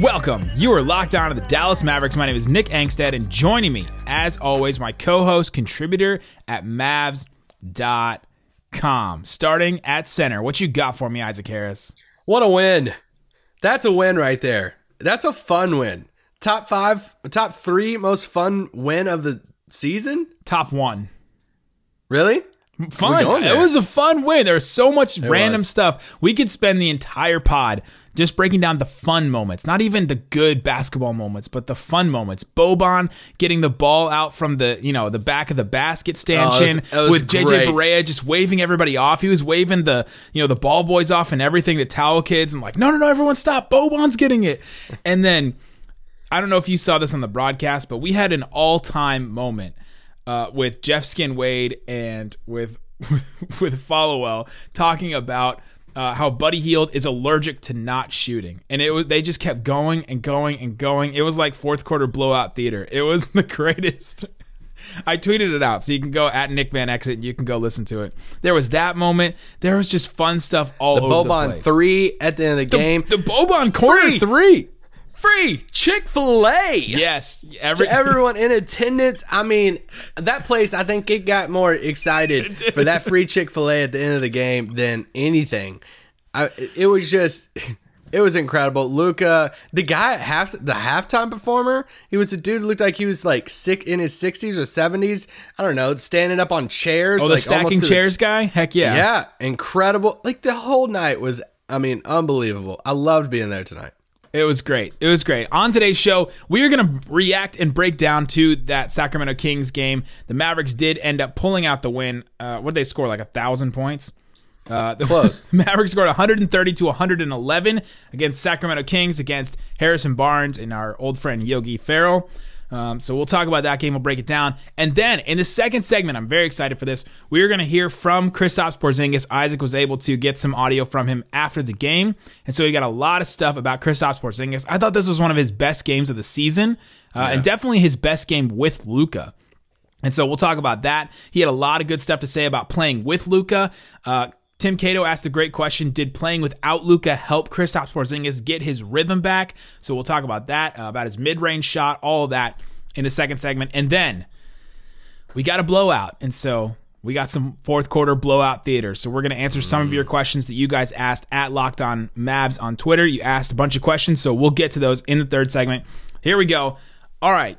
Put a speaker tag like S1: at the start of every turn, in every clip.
S1: welcome. You are locked on to the Dallas Mavericks. My name is Nick Angstadt, and joining me, as always, my co host, contributor at Mavs.com. Starting at center, what you got for me, Isaac Harris?
S2: What a win. That's a win right there. That's a fun win. Top five, top three most fun win of the season?
S1: Top one.
S2: Really?
S1: Fun. It was a fun win. There was so much random
S2: was.
S1: stuff. We could spend the entire pod just breaking down the fun moments, not even the good basketball moments, but the fun moments. Boban getting the ball out from the you know the back of the basket stanchion
S2: Oh, it
S1: with JJ
S2: great.
S1: Barea just waving everybody off. He was waving the you know the ball boys off and everything. The towel kids and like no no no everyone stop. Boban's getting it, and then. I don't know if you saw this on the broadcast, but we had an all-time moment uh, with Jeff Skin Wade and with with Followill talking about uh, how Buddy Hield is allergic to not shooting, and it was they just kept going and going and going. It was like fourth quarter blowout theater. It was the greatest. I tweeted it out, so you can go at Nick Van Exit and you can go listen to it. There was that moment. There was just fun stuff all
S2: The
S1: over the
S2: Boban
S1: place.
S2: three at the end of the, game.
S1: the Boban corner three.
S2: Free Chick fil A.
S1: Yes, every,
S2: To everyone in attendance, I mean, that place, I think it got more excited for that free Chick fil A at the end of the game than anything. I, it was just, it was incredible. Luca, the guy at half, the halftime performer, he was a dude who looked like he was like sick in his 60s or 70s. I don't know, standing up on chairs.
S1: Oh, the
S2: like
S1: stacking
S2: to the-
S1: chairs guy. Heck yeah.
S2: yeah, incredible. Like the whole night was, I mean, unbelievable. I loved being there tonight.
S1: It was great. It was great. On today's show, we are going to react and break down to that Sacramento Kings game. The Mavericks did end up pulling out the win. Uh, what did they score? Like a thousand points. Uh, the
S2: Close.
S1: Mavericks scored 130 to 111 against Sacramento Kings against Harrison Barnes and our old friend Yogi Ferrell. Um, so we'll talk about that game. We'll break it down, and then in the second segment, I'm very excited for this. We are going to hear from Kristaps Porzingis. Isaac was able to get some audio from him after the game, and so we got a lot of stuff about Kristaps Porzingis. I thought this was one of his best games of the season, uh, and definitely his best game with Luka. And so we'll talk about that. He had a lot of good stuff to say about playing with Luka. Uh, Tim Cato asked a great question: Did playing without Luka help Kristaps Porzingis get his rhythm back? So we'll talk about that, uh, about his mid-range shot, all of that in the second segment, and then we got a blowout, and so we got some fourth quarter blowout theater. So we're going to answer some of your questions that you guys asked at Locked On Mavs on Twitter. You asked a bunch of questions, so we'll get to those in the third segment. Here we go. All right.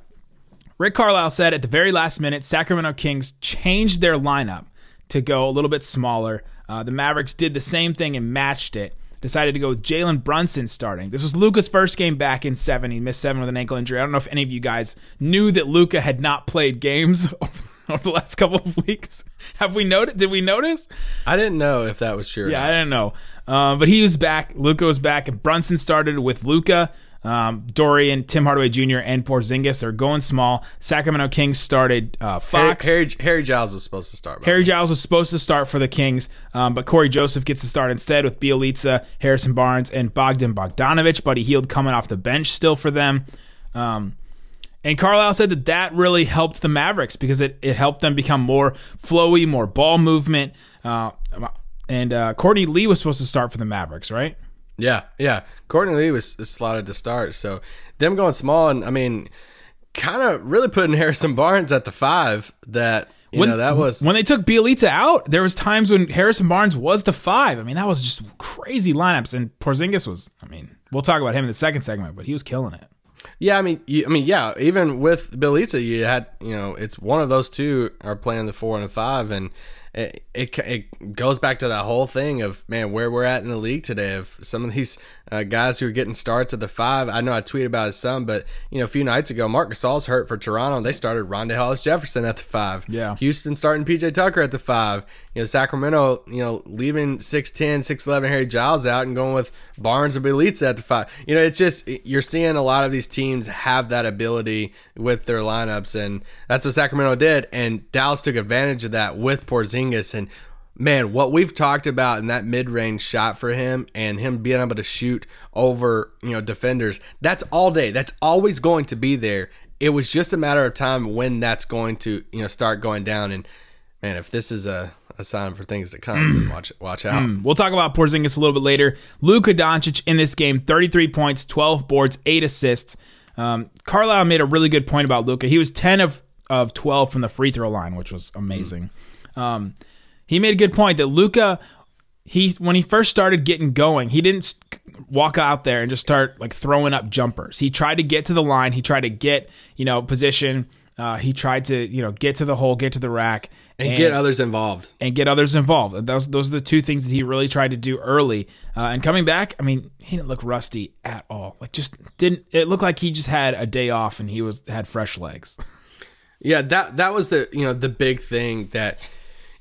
S1: Rick Carlisle said at the very last minute, Sacramento Kings changed their lineup to go a little bit smaller. Uh, the Mavericks did the same thing and matched it. Decided to go with Jalen Brunson starting. This was Luka's first game back in seven. He missed seven with an ankle injury. I don't know if any of you guys knew that Luka had not played games over the last couple of weeks. Have we noticed? Did we notice?
S2: I didn't know if that was true.
S1: Yeah. I don't know. Um, but he was back. Luka was back, and Brunson started with Luka. Um, Dorian, Tim Hardaway Jr., and Porzingis are going small. Sacramento Kings started uh,
S2: Harry,
S1: Fox.
S2: Harry, Harry Giles was supposed to start.
S1: Harry. Giles was supposed to start for the Kings, um, but Cory Joseph gets to start instead with Bjelica, Harrison Barnes, and Bogdan Bogdanovich. Buddy Hield coming off the bench still for them. Um, and Carlisle said that that really helped the Mavericks because it, it helped them become more flowy, more ball movement. Uh, and uh, Courtney Lee was supposed to start for the Mavericks, right?
S2: Yeah, yeah. Courtney Lee was slotted to start, so them going small, and I mean, kind of really putting Harrison Barnes at the five. That you know that was
S1: when they took Bjelica out. There was times when Harrison Barnes was the five. I mean, that was just crazy lineups. And Porzingis was. I mean, we'll talk about him in the second segment, but he was killing it.
S2: yeah. I mean, you, I mean, yeah. Even with Bjelica, you had you know it's one of those two are playing the four and the five, and it, it it goes back to that whole thing of man where we're at in the league today. Of some of these uh, guys who are getting starts at the five. I know I tweeted about his son, but you know a few nights ago, Marc Gasol's hurt for Toronto. They started Rondae Hollis Jefferson at the five.
S1: Yeah.
S2: Houston starting PJ Tucker at the five. You know Sacramento, you know leaving 6'10", 6'11", Harry Giles out and going with Barnes or Bjelica at the five. You know it's just you're seeing a lot of these teams have that ability with their lineups, and that's what Sacramento did. And Dallas took advantage of that with Porzingis and man, what we've talked about in that mid-range shot for him and him being able to shoot over, you know, defenders, that's all day. That's always going to be there. It was just a matter of time when that's going to, you know, start going down and man, if this is a a sign for things to come, mm. watch watch out. Mm.
S1: We'll talk about Porzingis a little bit later. Luka Doncic in this game, 33 points, 12 boards, 8 assists. Um, Carlisle made a really good point about Luka. He was 10 of, of 12 from the free throw line, which was amazing. Mm. Um, he made a good point that Luka, he's when he first started getting going, he didn't walk out there and just start like throwing up jumpers. He tried to get to the line. He tried to get you know position. Uh, he tried to you know get to the hole, get to the rack,
S2: And, get others involved.
S1: and get others involved. And Those those are the two things that he really tried to do early. Uh, and coming back, I mean, he didn't look rusty at all. Like just didn't. It looked like he just had a day off and he was had fresh legs.
S2: Yeah, that that was the you know the big thing that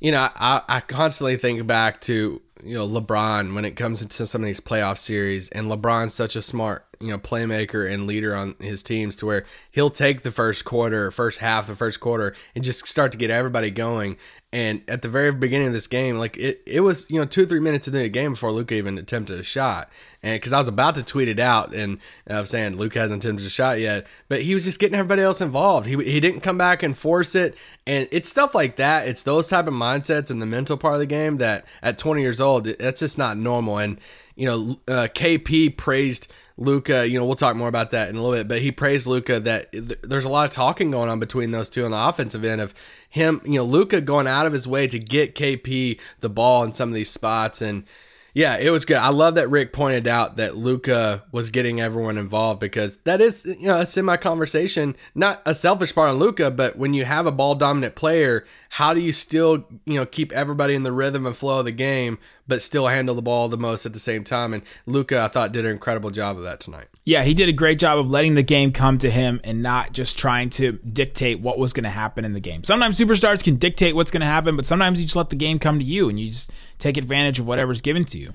S2: you know I, I constantly think back to you know LeBron when it comes into some of these playoff series, and LeBron's such a smart you know playmaker and leader on his teams to where he'll take the first quarter, first half, the first quarter, and just start to get everybody going. And at the very beginning of this game, like it, it was you know two or three minutes into the game before Luka even attempted a shot, and because I was about to tweet it out and I was saying Luke hasn't attempted a shot yet, but he was just getting everybody else involved. He he didn't come back and force it, and it's stuff like that. It's those type of mindsets and the mental part of the game that at 20 years old, that's just not normal. And you know, uh, KP praised. Luka, you know, we'll talk more about that in a little bit, but he praised Luka that th- there's a lot of talking going on between those two on the offensive end of him, you know, Luka going out of his way to get KP the ball in some of these spots and yeah, it was good. I love that Rick pointed out that Luka was getting everyone involved because that is, you know, a semi conversation. Not a selfish part on Luka, but when you have a ball dominant player, how do you still, you know, keep everybody in the rhythm and flow of the game, but still handle the ball the most at the same time? And Luka, I thought, did an incredible job of that tonight.
S1: Yeah, he did a great job of letting the game come to him and not just trying to dictate what was going to happen in the game. Sometimes superstars can dictate what's going to happen, but sometimes you just let the game come to you and you just take advantage of whatever's given to you.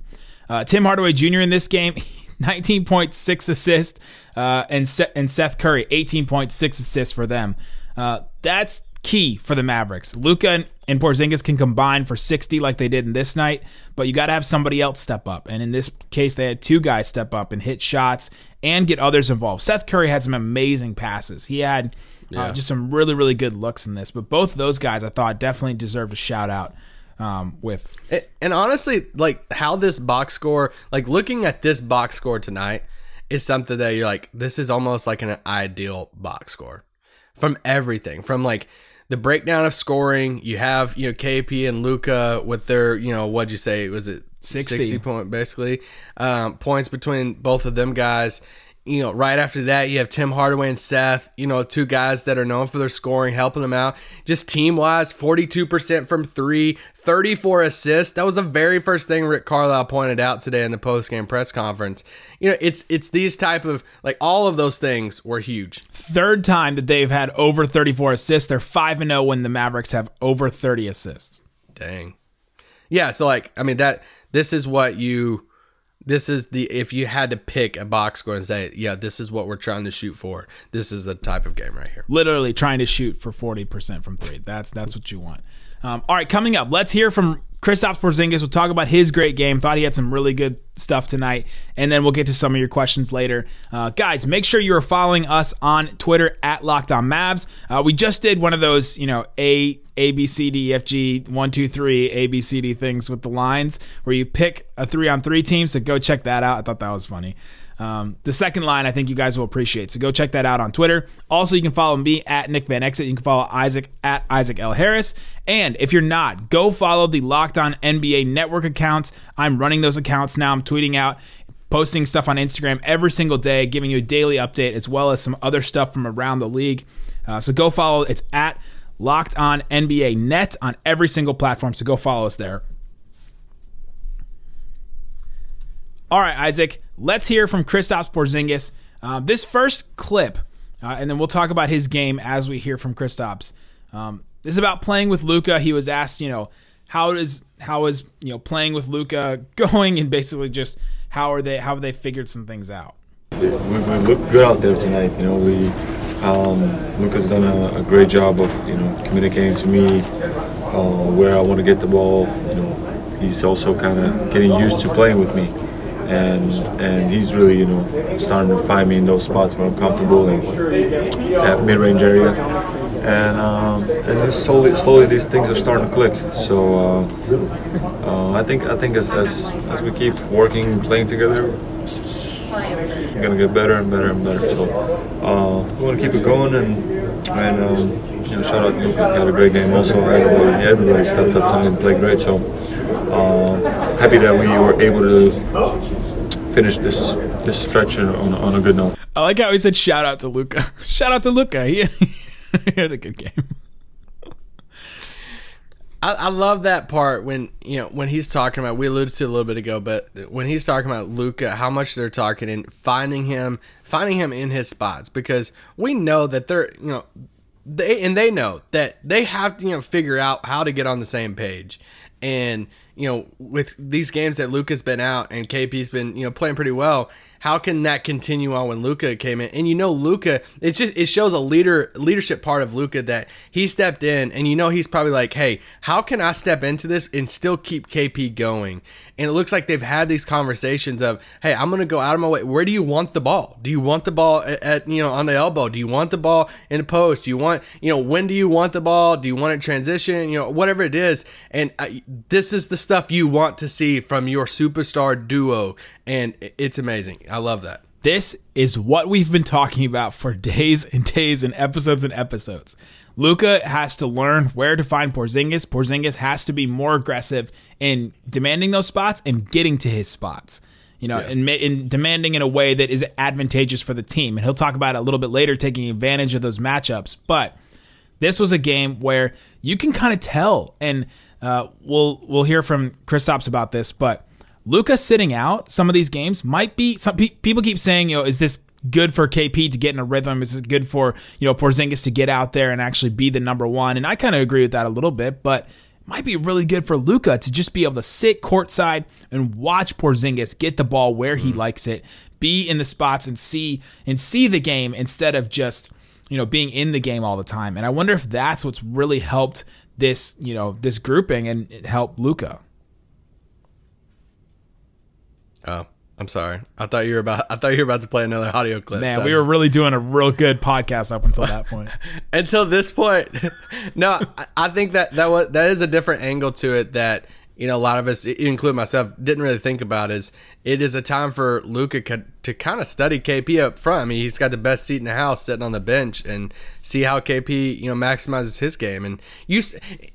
S1: Uh, Tim Hardaway Jr. in this game, 19.6 assists, uh, and, Se- and Seth Curry, 18.6 assists for them. Uh, that's key for the Mavericks. Luka and, and Porzingis can combine for 60 like they did in this night, but you got to have somebody else step up. And in this case, they had two guys step up and hit shots and get others involved. Seth Curry had some amazing passes. He had uh, just some really, really good looks in this. But both of those guys, I thought, definitely deserved a shout out um, with.
S2: And honestly, like how this box score, like looking at this box score tonight, is something that you're like, this is almost like an ideal box score from everything. From like the breakdown of scoring, you have you know KP and Luka with their you know what'd you say was it
S1: 60.
S2: 60 point basically um, points between both of them guys. You know, right after that, you have Tim Hardaway and Seth. You know, two guys that are known for their scoring, helping them out. Just team wise, forty-two percent from three, 34 assists. That was the very first thing Rick Carlisle pointed out today in the post-game press conference. You know, it's it's these type of like all of those things were huge.
S1: Third time that they've had over 34 assists. They're 5 and 0 when the Mavericks have over 30 assists.
S2: Dang. Yeah, so like I mean that this is what you this is the if you had to pick a box score and say, yeah, this is what we're trying to shoot for. This is the type of game right here.
S1: literally trying to shoot for 40% from three. That's that's what you want. Um, all right, coming up, let's hear from Kristaps Porzingis. We'll talk about his great game. Thought he had some really good stuff tonight, and then we'll get to some of your questions later. Uh, guys, make sure you are following us on Twitter at Locked On Mavs. Uh, we just did one of those, you know, a a B C D E F G one two three A B C D things with the lines where you pick a three on three team. So go check that out. I thought that was funny. Um, the second line, I think you guys will appreciate. So go check that out on Twitter. Also, you can follow me at Nick Van Exit. You can follow Isaac at Isaac L Harris. And if you're not, go follow the Locked On NBA Network accounts. I'm running those accounts now. I'm tweeting out, posting stuff on Instagram every single day, giving you a daily update as well as some other stuff from around the league. Uh, so go follow. It's at Locked On NBA Net on every single platform. So go follow us there. All right, Isaac, let's hear from Kristaps Porzingis. Uh, this first clip, uh, and then we'll talk about his game as we hear from Kristaps. Um, this is about playing with Luka. He was asked, you know, how is how is you know playing with Luka going, and basically just how are they how have they figured some things out.
S3: We, we look good out there tonight. You know, we um, Luka's done a, a great job of you know communicating to me uh, where I want to get the ball. You know, he's also kind of getting used to playing with me, and and he's really you know starting to find me in those spots where I'm comfortable and that mid-range area. And um, and slowly, slowly these things are starting to click. So uh, uh, I think I think as, as as we keep working, playing together, it's gonna get better and better and better. So uh, we want to keep it going and and um, you know shout out. He had a great game. Also everybody everybody stepped up and played great. So uh, happy that we were able to finish this this stretch on, on a good note.
S1: I like how he said shout out to Luka. shout out to Luka. He, he had a good game.
S2: I, I love that part when you know when he's talking about. We alluded to it a little bit ago, but when he's talking about Luka, how much they're talking and finding him, finding him in his spots because we know that they're you know they and they know that they have to you know figure out how to get on the same page, and you know with these games that Luka's been out and KP's been you know playing pretty well how can that continue on when Luka came in? And you know, Luka, it just it shows a leader leadership part of Luka that he stepped in, and you know he's probably like, hey, how can I step into this and still keep KP going? And it looks like they've had these conversations of, hey, I'm gonna go out of my way. Where do you want the ball? Do you want the ball at, at you know on the elbow? Do you want the ball in the post? Do you want you know when do you want the ball? Do you want it transition? You know whatever it is. And I, this is the stuff you want to see from your superstar duo, and it's amazing. I love that.
S1: This is what we've been talking about for days and days and episodes and episodes. Luka has to learn where to find Porzingis. Porzingis has to be more aggressive in demanding those spots and getting to his spots. You know, yeah. and, in demanding in a way that is advantageous for the team. And he'll talk about it a little bit later, taking advantage of those matchups. But this was a game where you can kind of tell, and uh, we'll we'll hear from Kristaps about this, but Luka sitting out some of these games might be some pe- people keep saying, you know, is this good for KP to get in a rhythm? Is it good for, you know, Porzingis to get out there and actually be the number one? And I kind of agree with that a little bit, but it might be really good for Luka to just be able to sit courtside and watch Porzingis get the ball where he mm-hmm. likes it, be in the spots and see and see the game instead of just, you know, being in the game all the time. And I wonder if that's what's really helped this, you know, this grouping and help Luka.
S2: Oh. I'm sorry. I thought you were about. I thought you were about to play another audio clip.
S1: Man, so we just, were really doing a real good podcast up until that point.
S2: until this point, no, I think that that was that is a different angle to it that you know a lot of us, including myself, didn't really think about. Is it is a time for Luka to kind of study KP up front. I mean, he's got the best seat in the house, sitting on the bench, and see how KP you know maximizes his game. And you,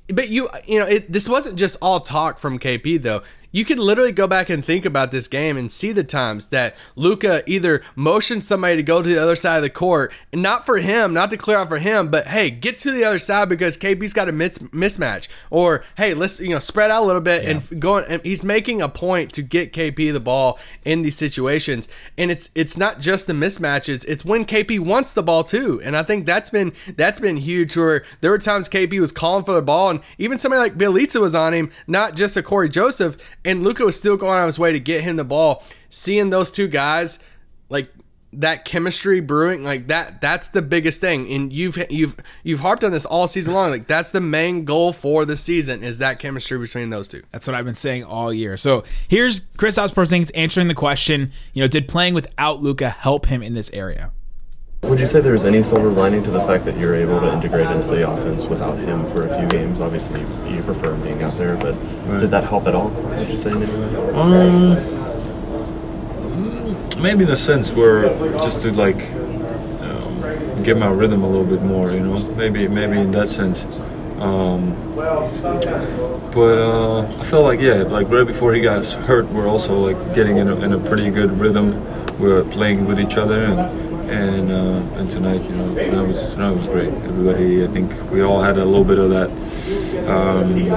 S2: but you, you know, it, this wasn't just all talk from KP though you can literally go back and think about this game and see the times that Luka either motioned somebody to go to the other side of the court, and not for him, not to clear out for him, but hey, get to the other side because KP's got a mis- mismatch, or hey, let's you know spread out a little bit yeah. and go. And he's making a point to get KP the ball in these situations, and it's it's not just the mismatches; it's when KP wants the ball too, and I think that's been that's been huge. Where there were times KP was calling for the ball, and even somebody like Bjelica was on him, not just a Cory Joseph and Luka was still going on his way to get him the ball. Seeing those two guys, like that chemistry brewing, like that, that's the biggest thing. And you've you've you've harped on this all season long. Like that's the main goal for the season is that chemistry between those two.
S1: That's what I've been saying all year. So here's Kristaps Porzingis answering the question. You know, did playing without Luka help him in this area?
S4: Would you say there was any silver lining to the fact that you're able to integrate into the offense without him for a few games? Obviously, you prefer him being out there, but right. did that help at all? Would you say in any way?
S3: Um, maybe in a sense where just to like um, get my rhythm a little bit more, you know. Maybe maybe in that sense. Um, but uh, I felt like yeah, like right before he got hurt, we're also like getting in a, in a pretty good rhythm. We're playing with each other and and uh, and tonight, you know, tonight was tonight was great. Everybody, I think we all had a little bit of that um,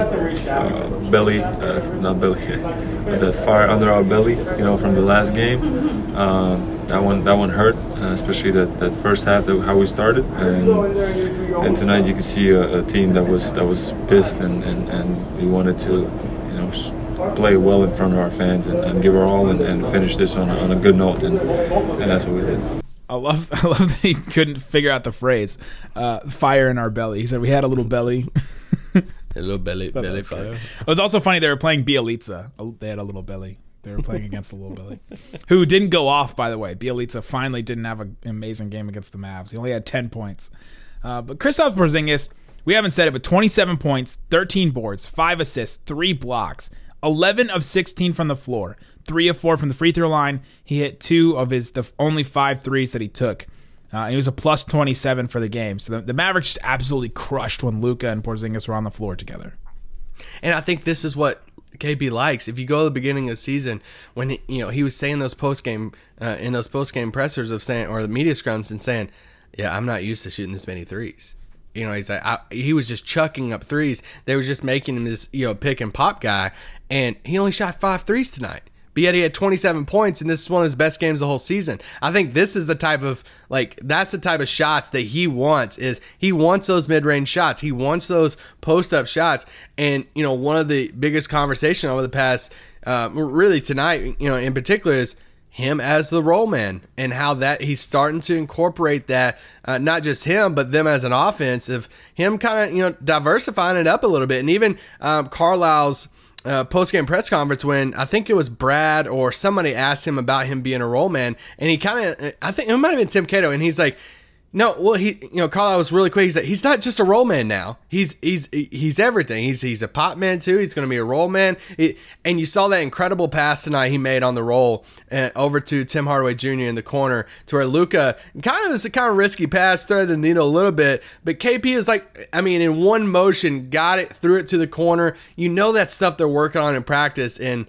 S3: uh, belly, uh, not belly, the fire under our belly, you know, from the last game. Uh, that one, that one hurt, uh, especially that, that first half, that, how we started. And, and tonight, you can see a, a team that was that was pissed, and, and, and we wanted to, you know, play well in front of our fans and, and give our all and, and finish this on a, on a good note, and, and that's what we did.
S1: I love I love that he couldn't figure out the phrase uh, "fire in our belly." He said we had a little belly.
S2: A little belly, belly fire.
S1: It was also funny they were playing Bjelica. Oh, They had a little belly. They were playing against the little belly, who didn't go off by the way. Bjelica finally didn't have an amazing game against the Mavs. He only had ten points. Uh, but Kristaps Porzingis, we haven't said it, but twenty-seven points, thirteen boards, five assists, three blocks, eleven of sixteen from the floor, three of four from the free throw line. He hit two of his the only five threes that he took. Uh, he was a plus 27 for the game. So the, the Mavericks just absolutely crushed when Luka and Porzingis were on the floor together.
S2: And I think this is what KP likes. If you go to the beginning of the season, when he, you know he was saying those post game uh, in those post game pressers of saying or the media scrums and saying, "Yeah, I'm not used to shooting this many threes. You know, he's like I, he was just chucking up threes. They were just making him this you know pick and pop guy, and he only shot five threes tonight. But yet he had 27 points, and this is one of his best games the whole season. I think this is the type of like that's the type of shots that he wants. Is he wants those mid range shots? He wants those post up shots. And you know, one of the biggest conversation over the past, uh, really tonight, you know, in particular, is him as the roll man and how that he's starting to incorporate that uh, not just him but them as an offense of him kind of you know diversifying it up a little bit and even um, Carlisle's uh, post game press conference when I think it was Brad or somebody asked him about him being a roll man, and he kind of I think it might have been Tim Cato, and he's like. No, well, he, you know, Carlisle was really quick. He said he's not just a roll man now. He's he's he's everything. He's he's a pop man too. He's going to be a roll man. He, and you saw that incredible pass tonight he made on the roll uh, over to Tim Hardaway Jr. in the corner to where Luka kind of was a kind of risky pass, threaded the needle a little bit, but KP is like, I mean, in one motion, got it, threw it to the corner. You know that stuff they're working on in practice, and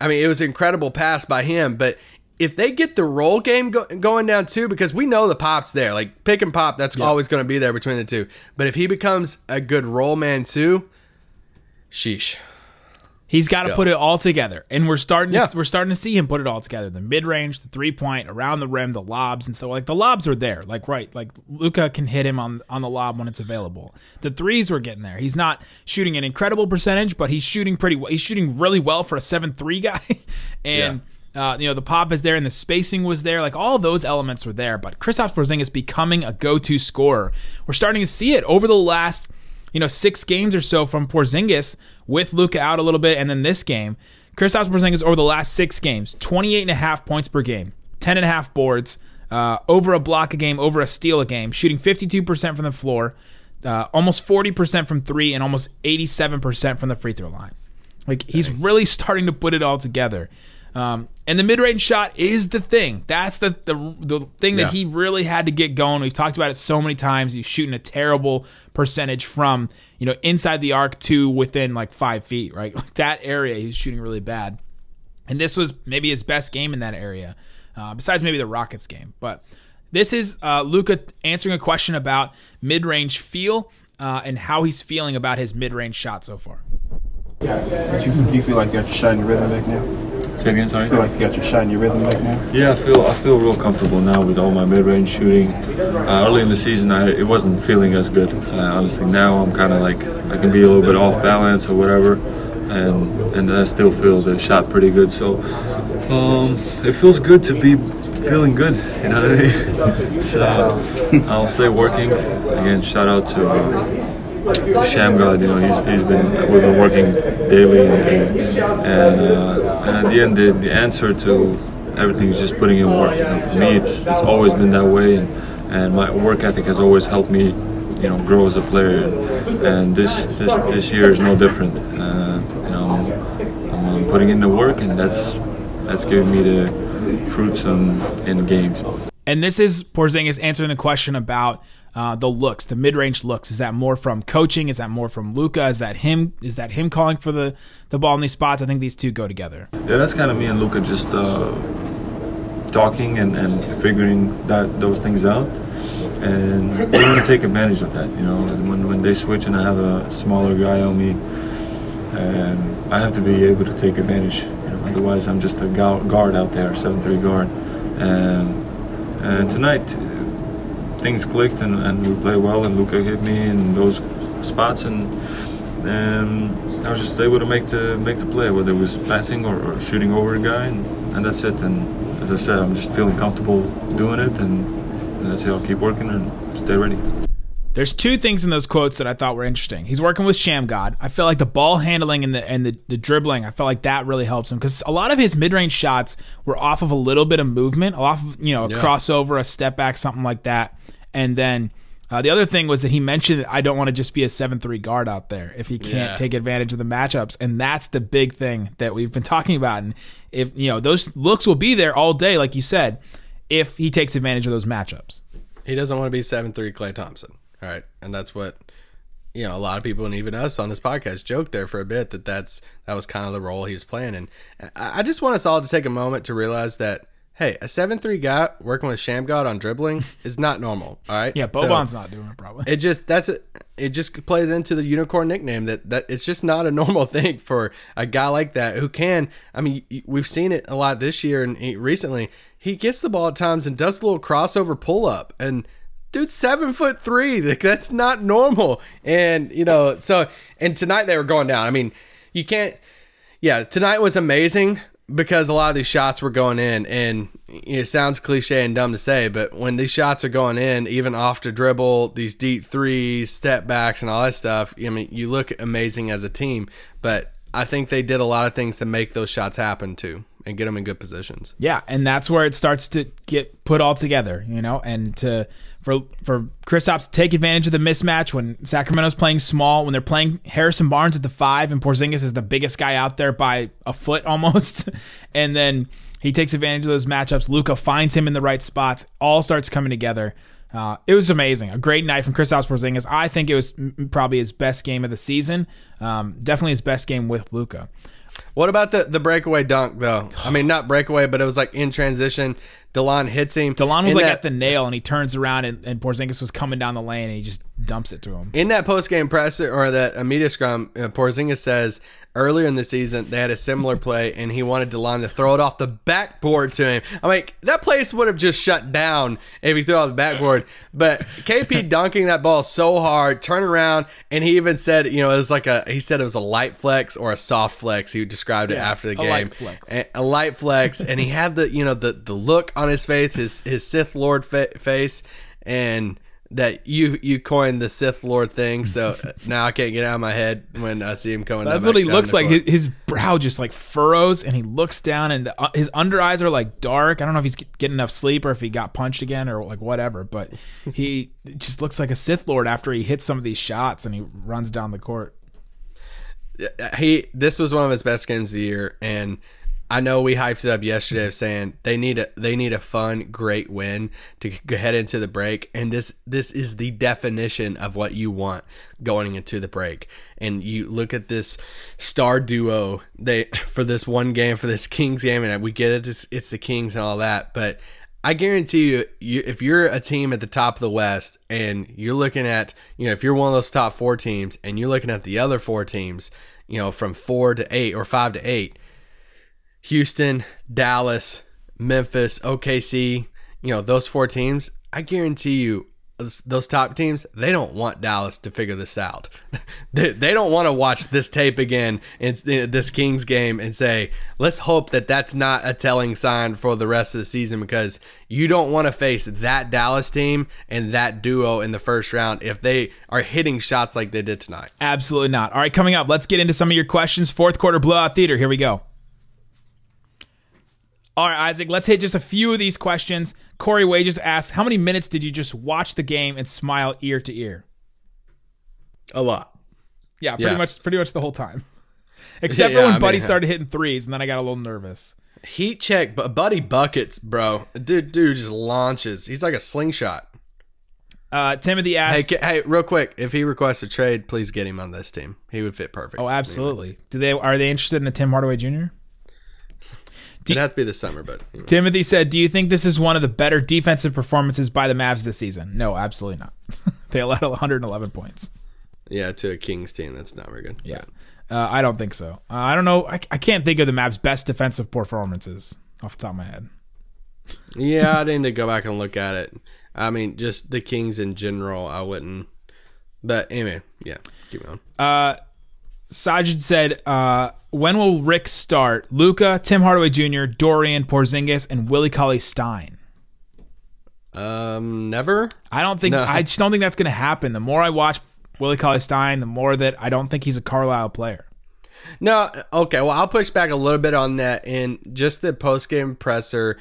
S2: I mean, it was an incredible pass by him, but if they get the roll game go- going down too, because we know the pop's there, like pick and pop, that's always going to be there between the two. But if he becomes a good roll man too, sheesh.
S1: He's got to put it all together, and we're starting.
S2: Yeah.
S1: To, we're starting to see him put it all together. The mid range, the three point, around the rim, the lobs, and so like the lobs are there. Like right, like Luka can hit him on on the lob when it's available. The threes were getting there. He's not shooting an incredible percentage, but he's shooting pretty. well. He's shooting really well for a seven three guy, and. Uh, you know the pop is there and the spacing was there, like all those elements were there. But Kristaps Porzingis becoming a go-to scorer, we're starting to see it over the last you know, six games or so from Porzingis with Luka out a little bit, and then this game. Kristaps Porzingis over the last six games, 28 and a half points per game, 10 and a half boards, uh, over a block a game, over a steal a game, shooting 52% from the floor, uh, almost 40% from three, and almost 87% from the free throw line. Like he's really starting to put it all together. Um, and the mid-range shot is the thing. That's the the, the thing
S2: Yeah.
S1: that he really had to get going. We've talked about it so many times. He's shooting a terrible percentage from you know inside the arc to within like five feet. Right, like that area he's shooting really bad. And this was maybe his best game in that area, uh, besides maybe the Rockets game. But this is uh, Luka answering a question about mid-range feel uh, and how he's feeling about his mid-range shot so far.
S5: Do you, do you feel like you got your shot in your rhythm back now?
S3: Say again, sorry.
S5: I feel like you got your shot in your rhythm back now?
S3: Yeah, I feel I feel real comfortable now with all my mid-range shooting. Uh, early in the season, I it wasn't feeling as good. Uh, honestly, now I'm kind of like I can be a little bit off balance or whatever, and and I still feel the shot pretty good. So um, it feels good to be feeling good. You know what I mean? so I'll stay working. Again, shout out to. Uh, Shammgod, you know, he's, he's been we've been working daily, and and, uh, and at the end, the, the answer to everything is just putting in work. You know, for me, it's it's always been that way, and and my work ethic has always helped me, you know, grow as a player. And this this this year is no different. Uh, you know, I'm, I'm, I'm putting in the work, and that's that's giving me the fruits in, in the games.
S1: And this is Porzingis answering the question about uh, the looks, the mid-range looks. Is that more from coaching? Is that more from Luka? Is that him? Is that him calling for the, the ball in these spots? I think these two go together.
S3: Yeah, that's kind of me and Luka just uh, talking and, and figuring that those things out. And we want to take advantage of that. You know, when when they switch and I have a smaller guy on me, and I have to be able to take advantage. You know, otherwise, I'm just a guard out there, seven three guard. And and tonight, things clicked and, and we played well. And Luka hit me in those spots, and and I was just able to make the make the play, whether it was passing or, or shooting over a guy, and, and that's it. And as I said, I'm just feeling comfortable doing it, and, and that's it. I'll keep working and stay ready.
S1: There's two things in those quotes that I thought were interesting. He's working with Shammgod. I feel like the ball handling and the and the, the dribbling, I felt like that really helps him because a lot of his mid range shots were off of a little bit of movement, off of you know a crossover, a step back, something like that. And then uh, the other thing was that he mentioned that I don't want to just be a seven three guard out there if he can't
S2: Yeah.
S1: take advantage of the matchups, and that's the big thing that we've been talking about. And if you know those looks will be there all day, like you said, if he takes advantage of those matchups.
S2: He doesn't want to be seven three Klay Thompson. All right, and that's what you know. A lot of people and even us on this podcast joked there for a bit that that's that was kind of the role he was playing. And I just want us all to take a moment to realize that hey, a seven three guy working with Shammgod on dribbling is not normal. All right,
S1: Yeah,
S2: So-
S1: Boban's not doing it probably.
S2: it just that's it. It just plays into the unicorn nickname that that it's just not a normal thing for a guy like that who can. I mean, we've seen it a lot this year and he, recently. He gets the ball at times and does a little crossover pull up and. Dude's seven foot three. Like, that's not normal. And you know, so and tonight they were going down. I mean, you can't. Yeah, tonight was amazing because a lot of these shots were going in, and it sounds cliche and dumb to say, but when these shots are going in, even off the dribble, these deep threes, step backs, and all that stuff, I mean, you look amazing as a team. But I think they did a lot of things to make those shots happen too, and get them in good positions.
S1: Yeah, and that's where it starts to get put all together, you know, and to for for Kristaps to take advantage of the mismatch when Sacramento's playing small, when they're playing Harrison Barnes at the five and Porzingis is the biggest guy out there by a foot almost, and then he takes advantage of those matchups. Luka finds him in the right spots. All starts coming together. Uh, it was amazing. A great night from Kristaps Porzingis. I think it was probably his best game of the season. Um, definitely his best game with Luka.
S2: What about the the breakaway dunk though? I mean, not breakaway, but it was like in transition. Delon hits him.
S1: Delon was
S2: In
S1: like
S2: that-
S1: at the nail, and he turns around, and, and Porzingis was coming down the lane, and he just dumps it to him.
S2: In that post game presser or that media scrum, uh, Porzingis says earlier in the season they had a similar play, and he wanted Delon to throw it off the backboard to him. I'm like, that place would have just shut down if he threw it off the backboard. But KP dunking that ball so hard, turn around, and he even said, you know, it was like a he said it was a light flex or a soft flex. He described it
S1: Yeah,
S2: after the
S1: a
S2: game,
S1: light flex.
S2: A, a light flex, and he had the you know the the look on his face, his his Sith Lord fa- face, and that you you coined the Sith Lord thing. So now I can't get it out of my head when I see him coming.
S1: That's what he looks like. His, his brow just like furrows, and he looks down, and the, uh, his under eyes are like dark. I don't know if he's getting enough sleep or if he got punched again or like whatever. But he just looks like a Sith Lord after he hits some of these shots, and he runs down the court.
S2: he this was one of his best games of the year and I know we hyped it up yesterday of saying they need a they need a fun great win to head into the break. And this this is the definition of what you want going into the break. And you look at this star duo they for this one game for this Kings game and we get it it's, it's the Kings and all that. But I guarantee you, you, if you're a team at the top of the West and you're looking at, you know, if you're one of those top four teams and you're looking at the other four teams, you know, from four to eight or five to eight, Houston, Dallas, Memphis, OKC, you know, those four teams, I guarantee you, those- top teams, they don't want Dallas to figure this out. they, they don't want to watch this tape again in in uh, this Kings game and say, let's hope that that's not a telling sign for the rest of the season because you don't want to face that Dallas team and that duo in the first round if they are hitting shots like they did tonight.
S1: Absolutely not. All right, coming up, let's get into some of your questions. Fourth quarter blowout theater. Here we go. All right, Isaac, let's hit just a few of these questions. Corey Wages asks, How many minutes did you just watch the game and smile ear to ear?
S2: A lot.
S1: Yeah, pretty
S2: Yeah.
S1: much pretty much the whole time. Except
S2: Yeah,
S1: for when
S2: I
S1: Buddy
S2: mean,
S1: started hitting threes, and then I got a little nervous.
S2: Heat check, but Buddy buckets, bro. Dude, dude just launches. He's like a slingshot.
S1: Uh, Timothy
S2: Hey,
S1: asks,
S2: ca- hey, real quick, if he requests a trade, please get him on this team. He would fit perfect.
S1: Oh, absolutely. Do they are they interested in a Tim Hardaway Jr.?
S2: It'd have to be this summer, but know.
S1: Timothy said, "Do you think this is one of the better defensive performances by the Mavs this season?" No, absolutely not. they allowed 111 points.
S2: yeah, to a Kings team, that's not very good.
S1: Yeah, uh, I don't think so. Uh, I don't know. I, I can't think of the Mavs' best defensive performances off the top of my head.
S2: Yeah, I need to go back and look at it. I mean, just the Kings in general, I wouldn't. But anyway, yeah, keep going.
S1: Uh, Sajid said, uh, "When will Rick start? Luka, Tim Hardaway Jr., Dorian, Porzingis, and Willie Cauley Stein."
S2: Um, never.
S1: I don't think.
S2: No.
S1: I just don't think that's going to happen. The more I watch Willie Cauley Stein, the more that I don't think he's a Carlisle player.
S2: No, okay. Well, I'll push back a little bit on that. And just the post game presser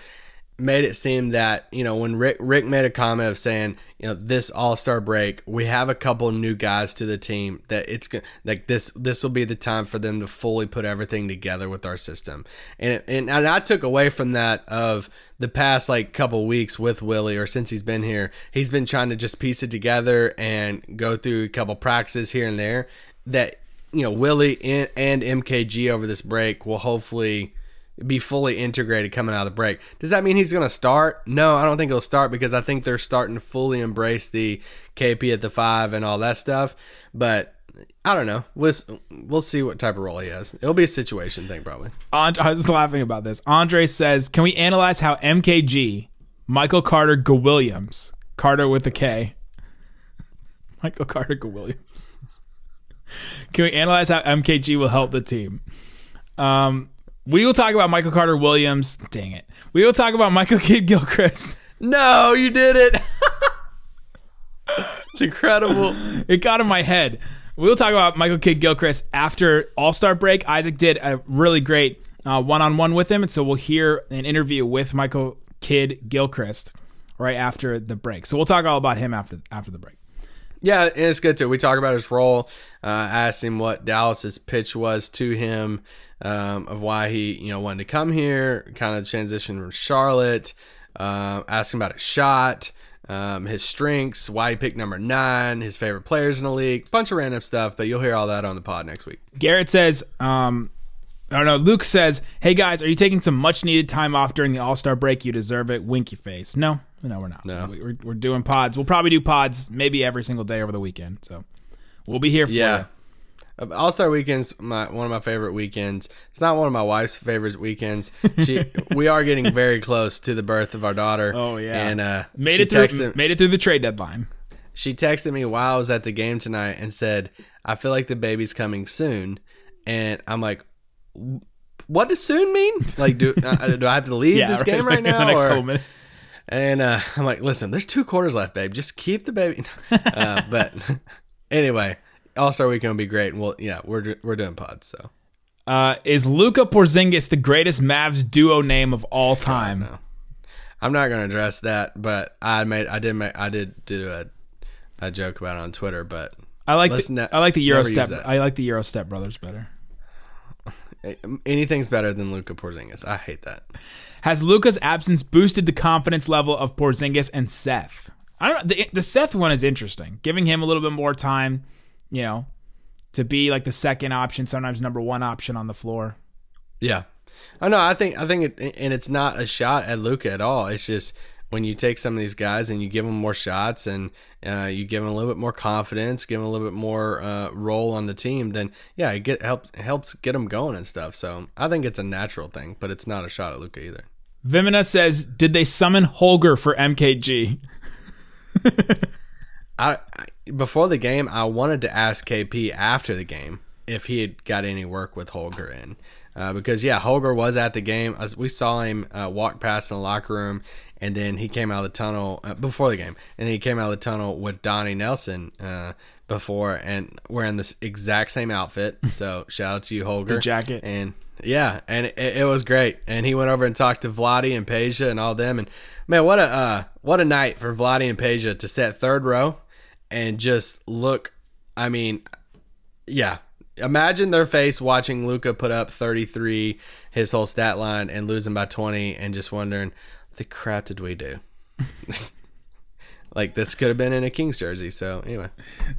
S2: made it seem that you know when Rick Rick made a comment of saying you know this All Star break we have a couple new guys to the team that it's go- like this this will be the time for them to fully put everything together with our system. And and, and I took away from that of the past like couple weeks with Willie or since he's been here he's been trying to just piece it together and go through a couple practices here and there that you know Willie and, and MKG over this break will hopefully be fully integrated coming out of the break. Does that mean he's going to start? No, I don't think he'll start because I think they're starting to fully embrace the KP at the five and all that stuff. But I don't know. We'll, we'll see what type of role he has. It'll be a situation thing probably.
S1: And- I was laughing about this. Andre says, "Can we analyze how MKG, Michael Carter Williams, Carter with a K, Michael Carter Williams, can we analyze how MKG will help the team?" Um, we will talk about Michael Carter Williams. Dang it. We will talk about Michael Kidd Gilchrist.
S2: No, you did it. it's incredible.
S1: it got in my head. We'll talk about Michael Kidd Gilchrist after All Star break. Isaac did a really great one on one with him, and so we'll hear an interview with Michael Kidd Gilchrist right after the break. So we'll talk all about him after after the break.
S2: Yeah, and it's good too. We talk about his role. Uh, asked him what Dallas's pitch was to him, um, of why he you know wanted to come here, kind of transition from Charlotte. Uh, him about his shot, um, his strengths, why he picked number nine, his favorite players in the league, bunch of random stuff. But you'll hear all that on the pod next week.
S1: Garrett says, um, I don't know. Luke says, "Hey guys, are you taking some much needed time off during the All Star break? You deserve it." Winky face. No, no, we're not.
S2: No.
S1: We- we're, we're doing pods. We'll probably do pods maybe every single day over the weekend. So we'll be here for
S2: Yeah.
S1: you.
S2: All Star Weekends, my one of my favorite weekends. It's not one of my wife's favorite weekends. She, we are getting very close to the birth of our daughter.
S1: Oh yeah,
S2: and uh,
S1: made it through.
S2: texted-
S1: Made it through the trade deadline.
S2: she texted me while I was at the game tonight and said, "I feel like the baby's coming soon," and I'm like, "What does soon mean? Like, do uh, do I have to leave
S1: Yeah,
S2: this game right
S1: in the
S2: now?"
S1: next
S2: or-
S1: couple minutes.
S2: And uh, I'm like, "Listen, there's two quarters left, babe. Just keep the baby." uh, but anyway, All Star Weekend will be great, and we'll yeah, we're we're doing pods, so
S1: Uh, is Luca Porzingis the greatest Mavs duo name of all time?
S2: no. I'm not going to address that. But I made I did make I did do a a joke about it on Twitter, but
S1: I like the,
S2: ne-
S1: I like the Euro step. I like the Euro step brothers better.
S2: anything's better than Luca Porzingis. I hate that.
S1: Has Luka's absence boosted the confidence level of Porzingis and Seth? I don't. The, the Seth one is interesting, giving him a little bit more time. You know, to be like the second option, sometimes number one option on the floor.
S2: Yeah. I know. I think I think it, and it's not a shot at Luka at all. It's just when you take some of these guys and you give them more shots and uh, you give them a little bit more confidence, give them a little bit more uh, role on the team, then yeah, it get helps helps get them going and stuff. So I think it's a natural thing, but it's not a shot at Luka either.
S1: Vimina says, "Did they summon Holger for MKG?"
S2: I, I before the game, I wanted to ask KP after the game if he had got any work with Holger in, uh, because yeah, Holger was at the game. As we saw him uh, walk past in the locker room, and then he came out of the tunnel uh, before the game, and then he came out of the tunnel with Donnie Nelson uh, before, and wearing this exact same outfit. So shout out to you, Holger.
S1: The jacket.
S2: and yeah, and it, it was great. And he went over and talked to Vlade and Peja and all them, and man, what a uh, what a night for Vlade and Peja to set third row and just look. I mean, yeah. Imagine their face watching Luka put up 33, his whole stat line, and losing by 20, and just wondering, what the crap did we do? like, this could have been in a Kings jersey. So, anyway.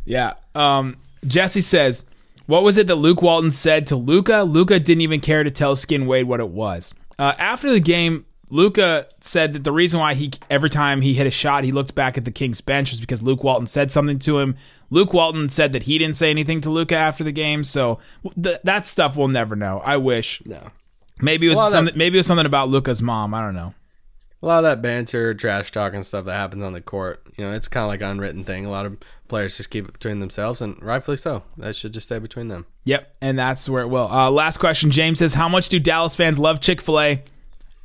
S1: Yeah. Um, Jesse says, "What was it that Luke Walton said to Luka? Luka didn't even care to tell Skin Wade what it was. Uh, after the game, Luka said that the reason why he every time he hit a shot, he looked back at the Kings bench was because Luke Walton said something to him. Luke Walton said that he didn't say anything to Luka after the game, so th- that stuff we'll never know. I wish.
S2: No.
S1: Maybe it was
S2: Well, that-
S1: something. maybe it was something about Luka's mom. I don't know.
S2: A lot of that banter, trash talk, and stuff that happens on the court, you know, it's kind of like an unwritten thing. A lot of players just keep it between themselves, and rightfully so. That should just stay between them.
S1: Yep, and that's where it will. Uh, last question. James says, "How much do Dallas fans love Chick Fil A?"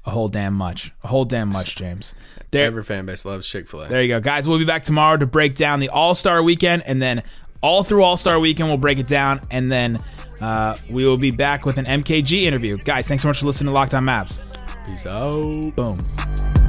S1: A whole damn much. A whole damn much, James. There,
S2: Every fan base loves Chick Fil A.
S1: There you go, guys. We'll be back tomorrow to break down the All Star Weekend, and then all through All Star Weekend, we'll break it down, and then uh, we will be back with an MKG interview. Guys, thanks so much for listening to Locked On Mavs.
S2: Peace out.
S1: Boom.